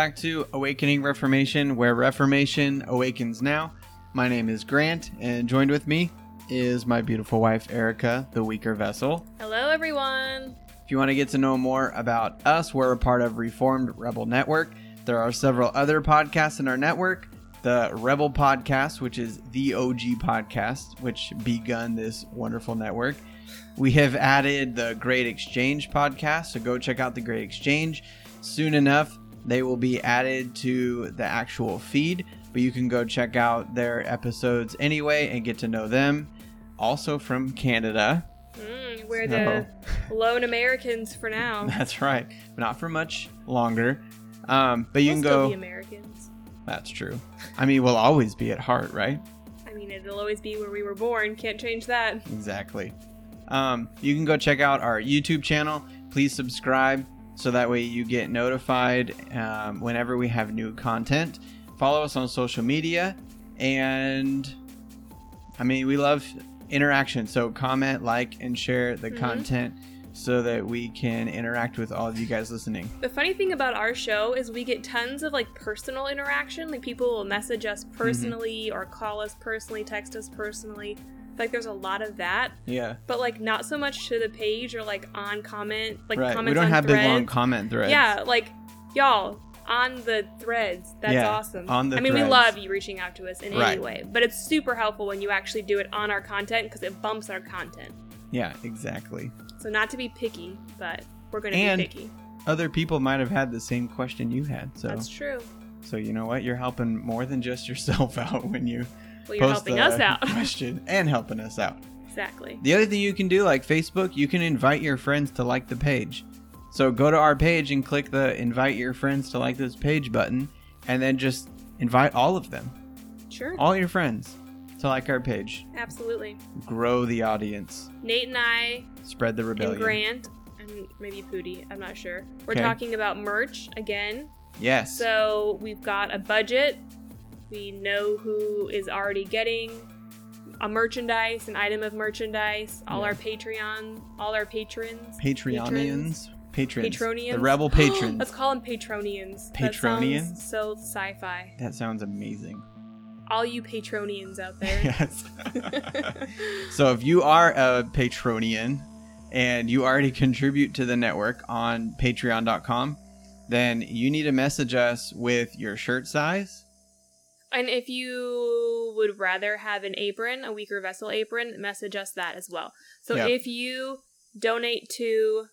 back to Awakening Reformation, where Reformation awakens now. My name is Grant, and joined with me is my beautiful wife, Erica, the weaker vessel. Hello, everyone. If you want to get to know more about us, we're a part of Reformed Rebel Network. There are several other podcasts in our network. The Rebel Podcast, which is the OG podcast, which begun this wonderful network. We have added the Great Exchange podcast, so go check out the Great Exchange. Soon enough, they will be added to the actual feed, but you can go check out their episodes anyway and get to know them. Also from Canada. Mm, we're the lone Americans for now. That's right. Not for much longer. Um, but you we'll can go. Be Americans. That's true. I mean, we'll always be at heart, right? I mean, it'll always be where we were born. Can't change that. Exactly. Um, you can go check out our YouTube channel. Please subscribe so that way you get notified um, whenever we have new content. Follow us on social media, and I mean, we love interaction. So comment, like, and share the Mhm. content so that we can interact with all of you guys listening. The funny thing about our show is we get tons of like personal interaction. Like people will message us Mm-hmm. personally or call us personally, text us personally. Like there's a lot of that, Yeah, but like not so much to the page or like on comment, like right. comments We don't on have threads. big long comment threads. Yeah, like y'all on the threads. That's Yeah, awesome. on the I mean, we love you reaching out to us in Right. any way, but it's super helpful when you actually do it on our content because it bumps our content. yeah, exactly. So not to be picky, but we're going to be picky. Other people might have had the same question you had, so That's true. so you know what? You're helping more than just yourself out when you Well, you're helping us out. question and helping us out. exactly. The other thing you can do, like Facebook, you can invite your friends to like the page. So go to our page and click the invite your friends to like this page button, and then just invite all of them, Sure. all your friends, to like our page. Absolutely. Grow the audience, Nate and I spread the rebellion. and Grant and maybe Pootie, I'm not sure. We're Okay. talking about merch again. Yes. So we've got a budget. We know who is already getting a merchandise, an item of merchandise. All Yeah. our Patreon, all our patrons, Patreonians, patrons, Patronians. the rebel patrons. Let's call them Patronians. Patronians? That sounds so sci-fi. that sounds amazing. All you Patronians out there. yes. so if you are a Patronian and you already contribute to the network on patreon.com, then you need to message us with your shirt size. And if you would rather have an apron, a weaker vessel apron, message us that as well. So Yep. if you donate to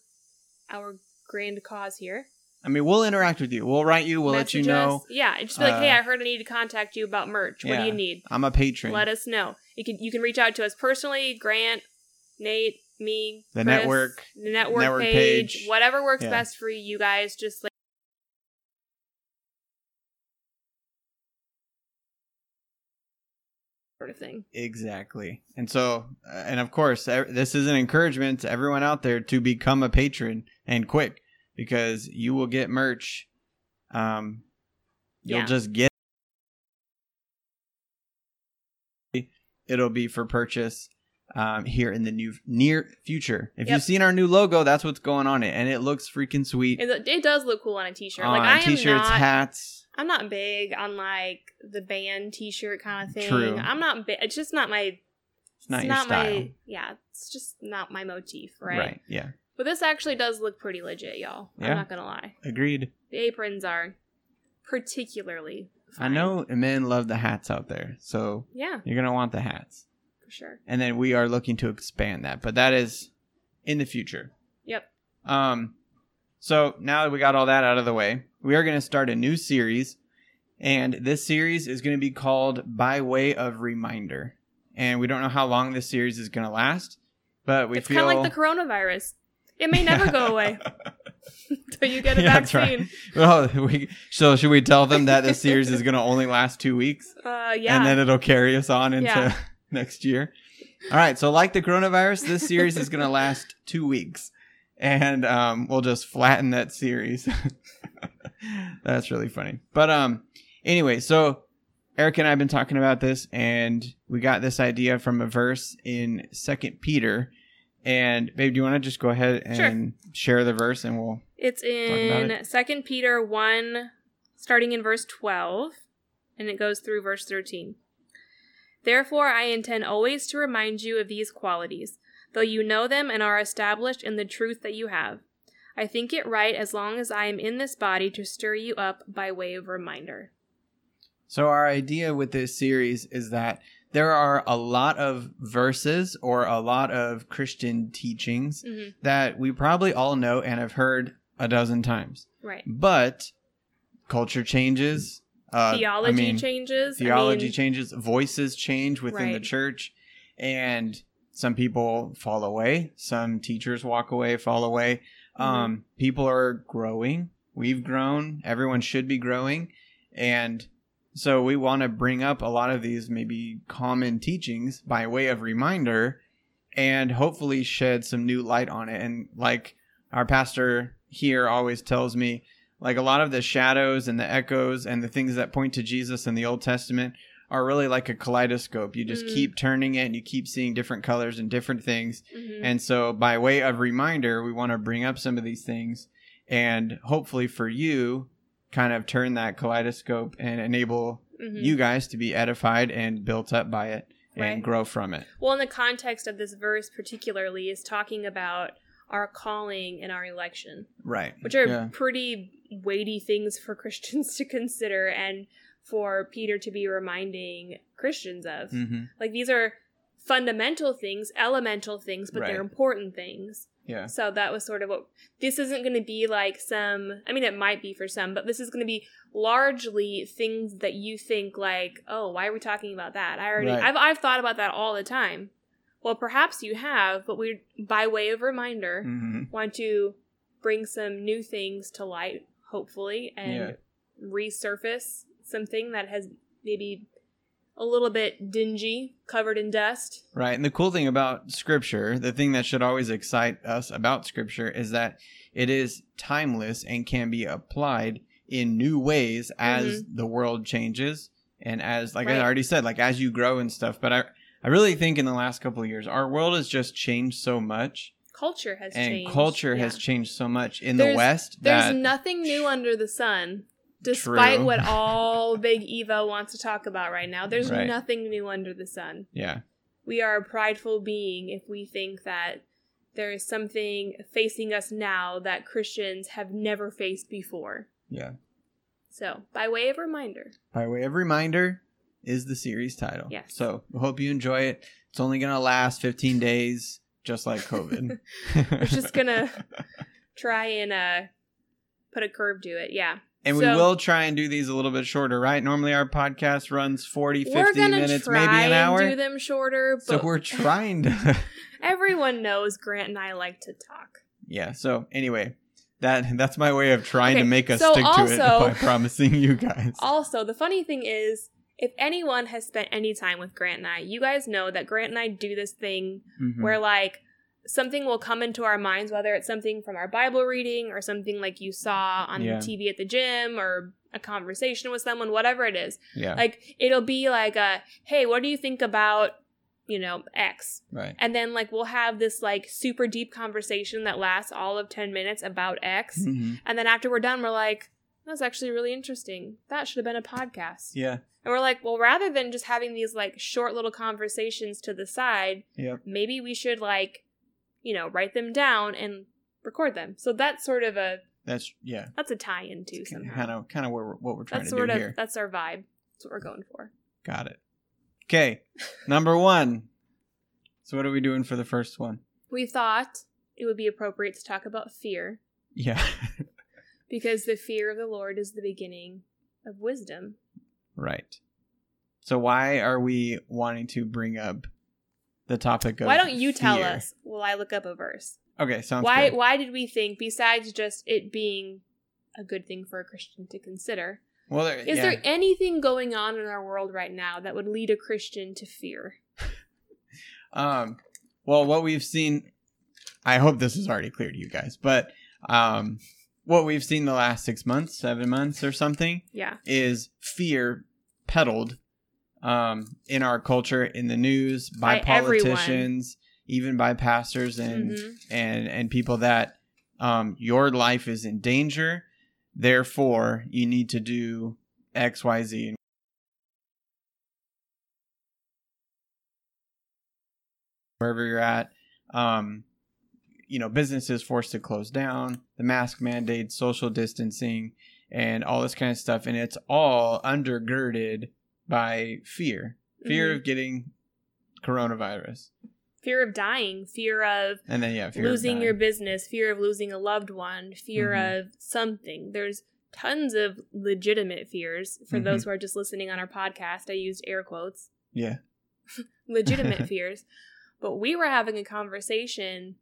our grand cause here, I mean, we'll interact with you. We'll write you. We'll let you know us. Yeah, just be like, uh, hey, I heard I need to contact you about merch. What yeah. do you need? I'm a patron. Let us know. You can you can reach out to us personally, Grant, Nate, me, The Chris, network, the network, network page, page. whatever works Yeah. best for you guys. Just like sort of thing. Exactly. And so, uh, and of course, this is an encouragement to everyone out there to become a patron and quick because you will get merch. Um, you'll Yeah. just get it'll be for purchase um, here in the new near future. If Yep. you've seen our new logo, that's what's going on it, and it looks freaking sweet. It, it does look cool on a t-shirt. on like I am t-shirts, not, hats. I'm not big on like the band t-shirt kind of thing. True. I'm not. Bi- it's just not my. It's not your style, my. Yeah, it's just not my motif, right? right? Yeah, But this actually does look pretty legit, y'all. Yeah. I'm not gonna lie. agreed. The aprons are particularly. I know men love the hats out there, so Yeah, you're gonna want the hats. For sure. and then we are looking to expand that but that is in the future Yep. um so now that we got all that out of the way we are going to start a new series and this series is going to be called by way of reminder and we don't know how long this series is going to last but we it's feel kind of like the coronavirus. It may never go away until you get a Yeah, vaccine. right. well we, so should we tell them that this series is going to only last two weeks Uh, yeah. and then it'll carry us on into Yeah. next year. All right, so like the coronavirus, this series is going to last two weeks, and um, we'll just flatten that series. That's really funny. But um, anyway, so Eric and I have been talking about this, and we got this idea from a verse in Second Peter. And babe, do you want to just go ahead and share the verse, and we'll It's in Second Peter one starting in verse 12, and it goes through verse 13. Therefore, I intend always to remind you of these qualities, though you know them and are established in the truth that you have. I think it right, as long as I am in this body, to stir you up by way of reminder. So, our idea with this series is that there are a lot of verses or a lot of Christian teachings Mhm. that we probably all know and have heard a dozen times. Right. But culture changes. Uh, Theology I mean, changes. I Theology mean, changes. Voices change within the church. And some people fall away. Some teachers walk away, fall away. Mm-hmm. Um, people are growing. We've grown. Everyone should be growing. And so we want to bring up a lot of these maybe common teachings by way of reminder and hopefully shed some new light on it. And like our pastor here always tells me, like a lot of the shadows and the echoes and the things that point to Jesus in the Old Testament are really like a kaleidoscope. You just Mm. keep turning it and you keep seeing different colors and different things. mhm. And so, by way of reminder, we want to bring up some of these things and hopefully for you, kind of turn that kaleidoscope and enable Mhm. you guys to be edified and built up by it and Right. grow from it. Well, in the context of this verse, particularly, is talking about our calling and our election, Right. which are yeah. pretty weighty things for Christians to consider and for Peter to be reminding Christians of. hmm Like, these are fundamental things, elemental things, but Right. they're important things. Yeah. So that was sort of what this isn't going to be like some I mean it might be for some, but this is going to be largely things that you think like, "Oh, why are we talking about that?" I already Right. I've I've thought about that all the time. Well, perhaps you have, but we by way of reminder hmm want to bring some new things to light hopefully and Yeah. resurface something that has maybe a little bit dingy, covered in dust. Right. And the cool thing about scripture, the thing that should always excite us about scripture is that it is timeless and can be applied in new ways as the world changes and as like I Mm-hmm. Already said, like as you grow and stuff. But I I really think in the last couple of years our world has just changed so much Culture has and changed. culture yeah. has changed so much in There's- the West There's nothing new under the sun. Despite True. what all Big Eva wants to talk about right now, there's Right. nothing new under the sun. yeah. We are a prideful being if we think that there is something facing us now that Christians have never faced before. Yeah. So, by way of reminder, By way of reminder is the series title. Yes. So we hope you enjoy it. It's only gonna last 15 days, just like COVID. we're just gonna try and uh, put a curve to it. Yeah. And we will try and do these a little bit shorter, right? Normally our podcast runs 40, 50 minutes, maybe an hour. and do them shorter, so but we're trying to everyone knows Grant and I like to talk. Yeah, so anyway, that that's my way of trying to make us so stick to it by promising you guys. Also, the funny thing is, if anyone has spent any time with Grant and I, you guys know that Grant and I do this thing Mhm. where like something will come into our minds, whether it's something from our Bible reading or something like you saw on Yeah. TV at the gym or a conversation with someone, whatever it is. yeah, Like it'll be like a, hey, what do you think about, you know, X? right. And then like we'll have this like super deep conversation that lasts all of 10 minutes about X. Mhm. And then after we're done, we're like, that's actually really interesting. That should have been a podcast. Yeah, And we're like, well, rather than just having these like short little conversations to the side, yep. maybe we should like, you know, write them down and record them. So that's sort of a That's yeah, that's a tie in somehow. kind of kind of what we're, what we're trying that's to sort do of here. that's our vibe. That's what we're going for. Got it. Okay, number one. So what are we doing for the first one? We thought it would be appropriate to talk about fear Yeah, because the fear of the Lord is the beginning of wisdom. right. So why are we wanting to bring up the topic of Why don't you tell us while I look up a verse? Okay, sounds why good. why did we think besides just it being a good thing for a Christian to consider? Well, there, Is yeah. there anything going on in our world right now that would lead a Christian to fear? Um, well, what we've seen, I hope this is already clear to you guys, but um, what we've seen the last six months, seven months, or something, Yeah. is fear peddled um, in our culture, in the news, by, By everyone. politicians, even by pastors and Mhm. and and people that um, your life is in danger. therefore you need to do X, Y, Z. Wherever you're at, um, you know, businesses forced to close down, the mask mandate, social distancing, and all this kind of stuff, and it's all undergirded by fear, fear Mhm. of getting coronavirus, Fear of dying, fear of and then yeah, losing your business, fear of losing a loved one, fear Mhm. of something. There's tons of legitimate fears. For those Mhm. who are just listening on our podcast, I used air quotes. yeah, Legitimate fears. But we were having a conversation,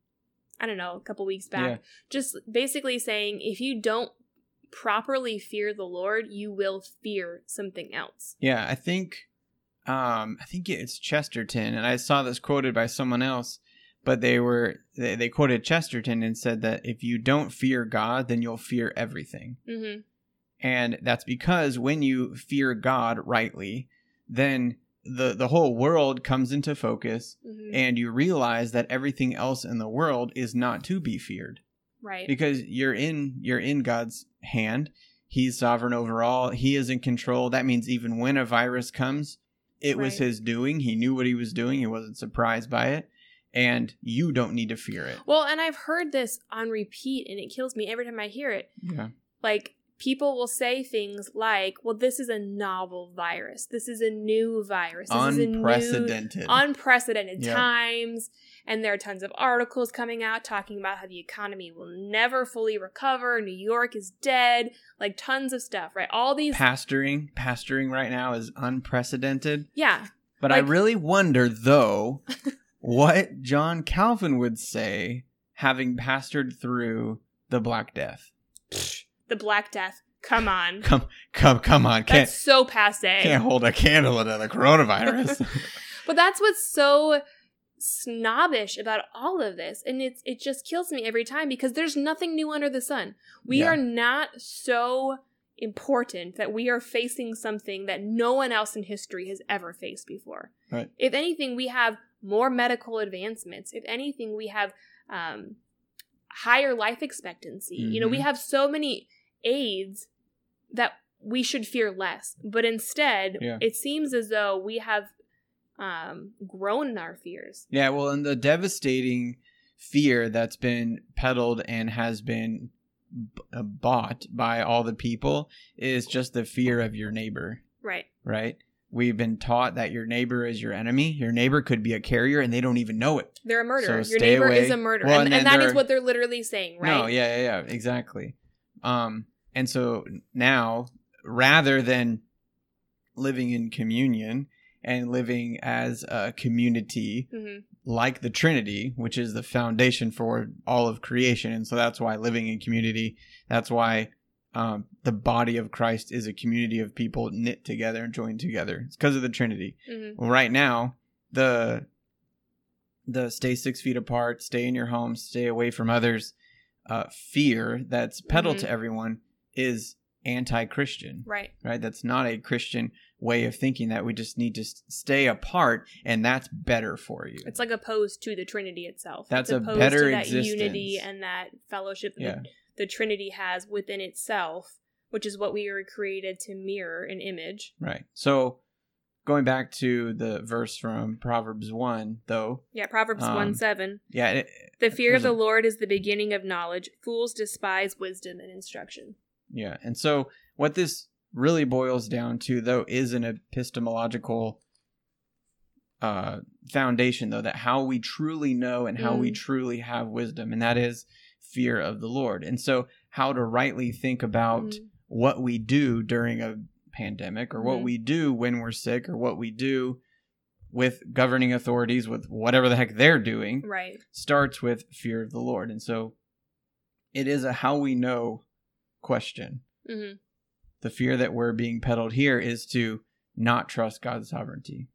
I don't know, a couple weeks back, Yeah. just basically saying if you don't properly fear the Lord, you will fear something else. Yeah, I think um I think it's Chesterton and I saw this quoted by someone else, but they were they, they quoted Chesterton and said that if you don't fear God, then you'll fear everything. hmm And that's because when you fear God rightly, then the the whole world comes into focus hmm and you realize that everything else in the world is not to be feared Right. because you're in you're in God's hand. He's sovereign over all. He is in control. That means even when a virus comes, it was his doing. He knew what he was doing. He wasn't surprised by it, and you don't need to fear it. Well, and I've heard this on repeat, and it kills me every time I hear it. Yeah. Like, people will say things like, well, this is a novel virus. This is a new virus. This is a new, Unprecedented. unprecedented times. And there are tons of articles coming out talking about how the economy will never fully recover. New York is dead. Like, tons of stuff, right? All these. pastoring, pastoring right now is unprecedented. yeah. But I really wonder, though, what John Calvin would say having pastored through the Black Death. The Black Death. Come on. Come, come, come on! Can't That's so passe. can't hold a candle to the coronavirus. But that's what's so snobbish about all of this. And it's it just kills me every time because there's nothing new under the sun. We Yeah. are not so important that we are facing something that no one else in history has ever faced before. Right. If anything, we have more medical advancements. If anything, we have um, higher life expectancy. You know, we Mhm. have so many aids that we should fear less. But instead, Yeah. it seems as though we have um, grown in our fears. Yeah, well, and the devastating fear that's been peddled and has been b- uh, bought by all the people is just the fear of your neighbor, Right. right? We've been taught that your neighbor is your enemy. Your neighbor could be a carrier and they don't even know it. They're a murderer. So Your neighbor away. is a murderer. Well, and, and and that is what they're literally saying, right? No, yeah, yeah, yeah, exactly. Um, and so now, rather than living in communion and living as a community hmm like the Trinity, which is the foundation for all of creation. And so that's why living in community, that's why um, the body of Christ is a community of people knit together and joined together. It's because of the Trinity. hmm Well, right now, the the stay six feet apart, stay in your home, stay away from others, uh, fear that's peddled Mhm. to everyone is anti-Christian Right. right? That's not a Christian way of thinking that we just need to stay apart and that's better for you. It's like opposed to the Trinity itself. That's it's a opposed better to that existence. unity and that fellowship that the Trinity has within itself, which is what we were created to mirror and image. Right. So going back to the verse from Proverbs 1 though, Yeah, Proverbs Um, 1 7. yeah, it, The fear of the a- Lord is the beginning of knowledge. Fools despise wisdom and instruction. Yeah. And so what this really boils down to though is an epistemological uh foundation though that how we truly know and how we Mm. truly have wisdom and that is fear of the Lord. And so how to rightly think about Mhm. what we do during a pandemic or what Mhm. we do when we're sick or what we do with governing authorities with whatever the heck they're doing Right. starts with fear of the Lord. And so it is a how we know question. hmm The fear that we're being peddled here is to not trust God's sovereignty.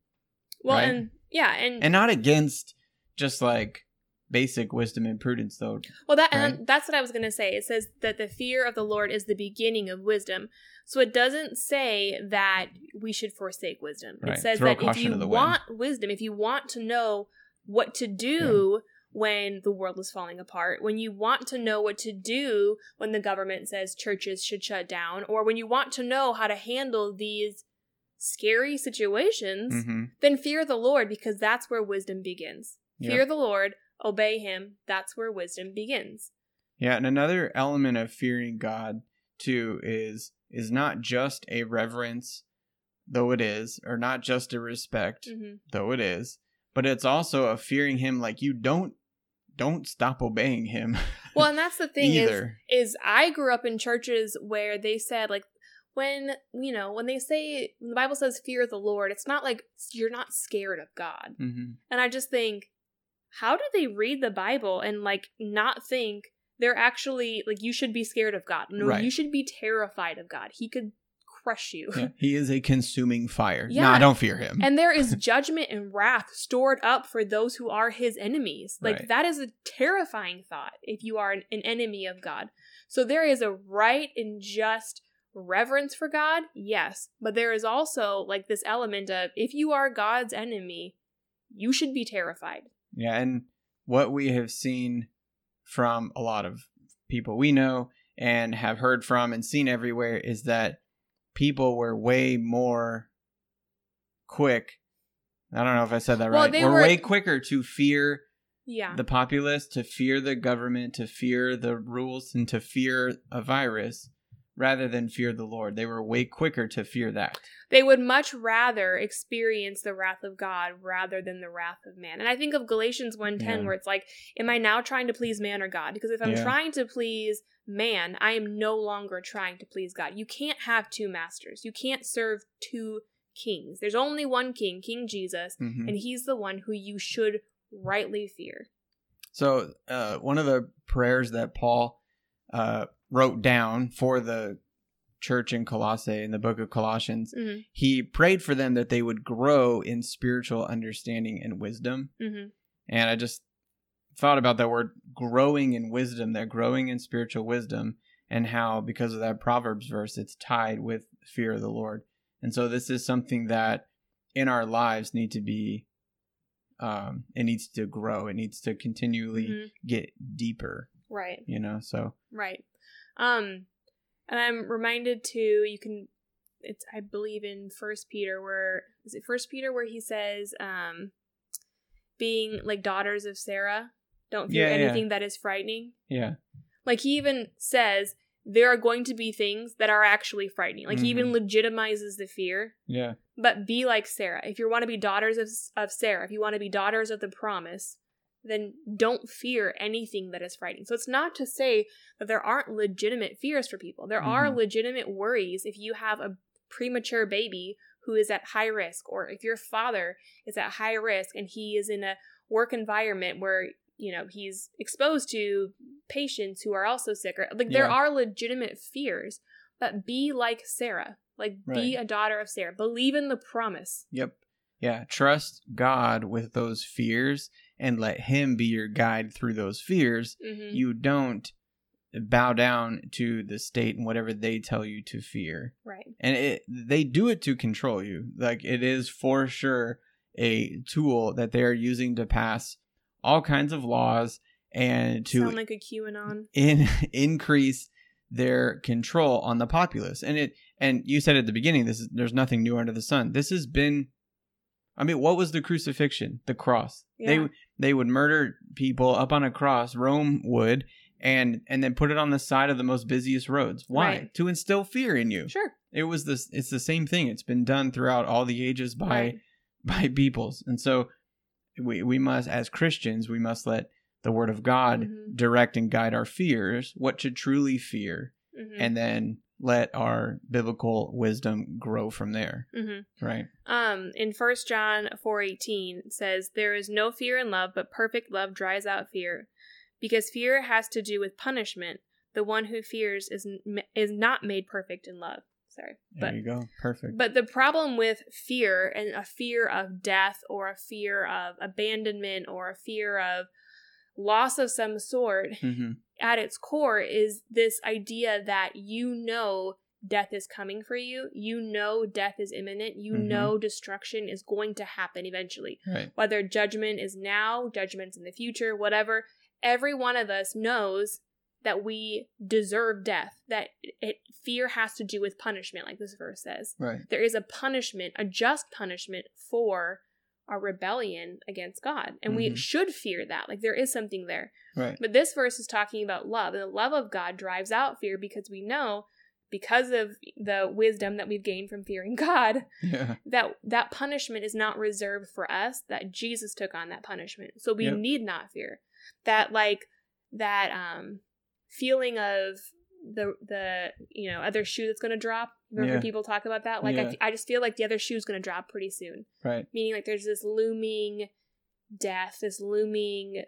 Well, Right. and yeah, and, And not against just like basic wisdom and prudence though. well, that right? and that's what I was gonna say. It says that the fear of the Lord is the beginning of wisdom. So it doesn't say that we should forsake wisdom. Right. It says Throw that if you to want wisdom, if you want to know what to do when the world is falling apart, when you want to know what to do when the government says churches should shut down, or when you want to know how to handle these scary situations, hmm then fear the Lord because that's where wisdom begins. Yeah. Fear the Lord, obey him, that's where wisdom begins. Yeah, and another element of fearing God too is is not just a reverence, though it is, or not just a respect, hmm though it is, but it's also a fearing Him. Like you don't don't stop obeying Him. Well, and that's the thing is either. is I grew up in churches where they said like when you know when they say when the Bible says fear the Lord, it's not like you're not scared of God. hmm And I just think, how do they read the Bible and like not think they're actually like you should be scared of God? No, Right. you should be terrified of God. He could crush you. Yeah, he is a consuming fire. Yeah. Nah, don't fear Him. And there is judgment and wrath stored up for those who are his enemies. Like, Right. that is a terrifying thought if you are an, an enemy of God. So, there is a right and just reverence for God, yes. But there is also, like, this element of if you are God's enemy, you should be terrified. Yeah, and what we have seen from a lot of people we know and have heard from and seen everywhere is that people were way more quick. I don't know if I said that Well, right. they We're were- way quicker to fear Yeah. the populace, to fear the government, to fear the rules, and to fear a virus rather than fear the Lord. They were way quicker to fear that. They would much rather experience the wrath of God rather than the wrath of man. And I think of Galatians 1:10 Yeah. where it's like, am I now trying to please man or God? Because if I'm Yeah. trying to please man, I am no longer trying to please God. You can't have two masters. You can't serve two kings. There's only one king, King Jesus, Mhm. and he's the one who you should rightly fear. So, uh, one of the prayers that Paul uh, wrote down for the church in Colossae in the book of Colossians, Mhm. he prayed for them that they would grow in spiritual understanding and wisdom. Mhm. And I just thought about that word growing in wisdom, that growing in spiritual wisdom, and how because of that Proverbs verse, it's tied with fear of the Lord. And so, this is something that in our lives need to be. Um, it needs to grow. It needs to continually Mhm. get deeper, Right. you know. So Right. Um and I'm reminded to you can it's I believe in first Peter where is it first Peter where he says um being like daughters of Sarah don't fear Yeah, yeah. anything that is frightening. yeah, Like he even says there are going to be things that are actually frightening. Like he even Mm-hmm. legitimizes the fear. yeah, But be like Sarah. If you want to be daughters of, of Sarah, if you want to be daughters of the promise, then don't fear anything that is frightening. So it's not to say that there aren't legitimate fears for people. There are Mhm. legitimate worries if you have a premature baby who is at high risk, or if your father is at high risk and he is in a work environment where you know he's exposed to patients who are also sick or like there are legitimate fears but be like sarah like be a daughter of sarah believe in the promise yep, yeah. Trust God with those fears and let Him be your guide through those fears. hmm You don't bow down to the state and whatever they tell you to fear. right. And it they do it to control you. Like it is for sure a tool that they are using to pass all kinds of laws and to sound like a qanon. in, increase their control on the populace. And it and you said at the beginning this is there's nothing new under the sun. This has been i mean what was the crucifixion? The cross. Yeah. they they would murder people up on a cross rome would and and then put it on the side of the most busiest roads. Why? Right. to instill fear in you. Sure. It was this it's the same thing. It's been done throughout all the ages by Right. by peoples. And so we we must as christians we must let the word of god Mhm. direct and guide our fears what to truly fear hmm and then let our biblical wisdom grow from there hmm right? Um in first john 4.18 it says there is no fear in love but perfect love dries out fear. Because fear has to do with punishment. The one who fears is is not made perfect in love. Sorry there but you go. Perfect. But the problem with fear and a fear of death or a fear of abandonment or a fear of loss of some sort hmm at its core is this idea that you know death is coming for you. You know death is imminent. You Mhm. know destruction is going to happen eventually. Right. Whether judgment is now, judgment's in the future, whatever. Every one of us knows that we deserve death. That it fear has to do with punishment, like this verse says. Right. There is a punishment, a just punishment for our rebellion against God. And we Mhm. should fear that. Like there is something there. Right. But this verse is talking about love, and the love of God drives out fear because we know, because of the wisdom that we've gained from fearing God, Yeah. that that punishment is not reserved for us. That Jesus took on that punishment, so we Yep. need not fear. That like that um feeling of the the you know other shoe that's going to drop. Remember Yeah. people talk about that? Like Yeah. I, I just feel like the other shoe is going to drop pretty soon Right. meaning like there's this looming death, this looming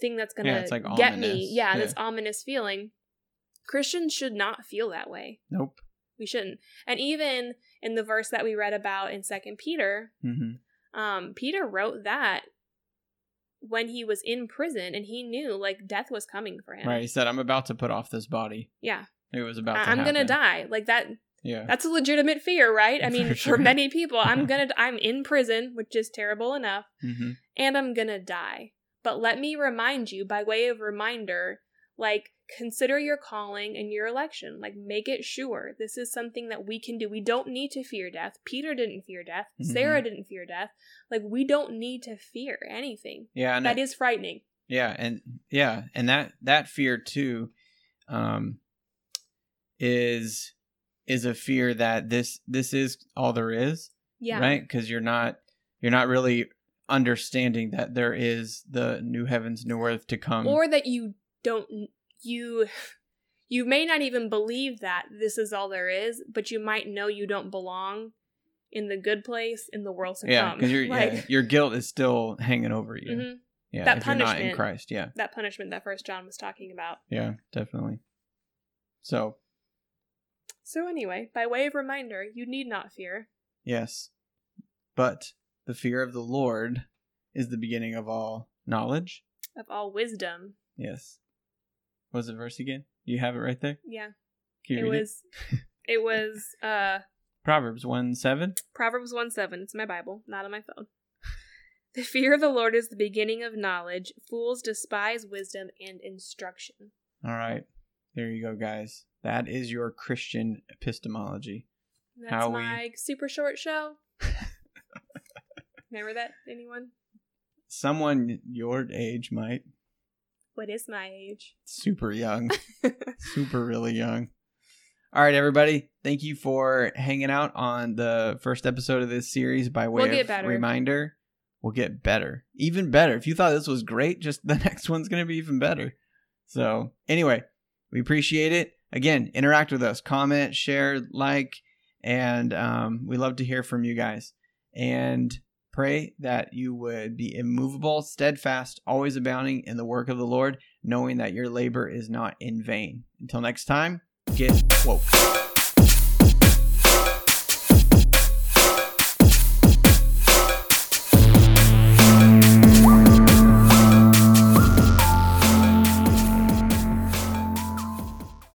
thing that's Yeah, it's, like, get ominous. me. Yeah, Yeah. this ominous feeling. Christians should not feel that way. Nope. We shouldn't. And even in the verse that we read about in Second Peter, Mm-hmm. um, Peter wrote that when he was in prison and he knew like death was coming for him. Right. He said, "I'm about to put off this body." Yeah. It was about. I- to I'm gonna die. Like that Yeah. that's a legitimate fear, right? I mean, For for, many people, I'm gonna I'm in prison, which is terrible enough. Mm-hmm. and I'm gonna die. But let me remind you, by way of reminder, like, consider your calling and your election. Like, make it sure. This is something that we can do. We don't need to fear death. Peter didn't fear death. Mhm. Sarah didn't fear death. Like, we don't need to fear anything. Yeah. That is frightening. Yeah, and yeah, and that that fear too, um, is is a fear that this this is all there is, Yeah. right? Because you're not you're not really understanding that there is the new heavens, new earth to come. Or that you don't, you. You may not even believe that this is all there is, but you might know you don't belong in the good place in the world to yeah, come. because your like, yeah, your guilt is still hanging over you. mhm. Yeah, That if you're not in. Christ. Yeah, that punishment that First John was talking about. yeah, definitely. So So anyway, by way of reminder, you need not fear. yes, but the fear of the Lord is the beginning of all knowledge. Of all wisdom. Yes. What was the verse again? You have it right there. Yeah. Can you It read was it was uh Proverbs one seven. Proverbs 1 7. It's in my Bible, not on my phone. The fear of the Lord is the beginning of knowledge. Fools despise wisdom and instruction. All right, there you go, guys. That is your Christian epistemology. That's How we- my super short show. Remember that, anyone? Someone your age might What is my age? super young, super really young. All right, everybody. Thank you for hanging out on the first episode of this series. By way We'll of better. reminder, we'll get better, even better. If you thought this was great, just the next one's gonna be even better. So, anyway, we appreciate it. Again, interact with us, comment, share, like, and um, we love to hear from you guys. And pray that you would be immovable, steadfast, always abounding in the work of the Lord, knowing that your labor is not in vain. Until next time, get woke.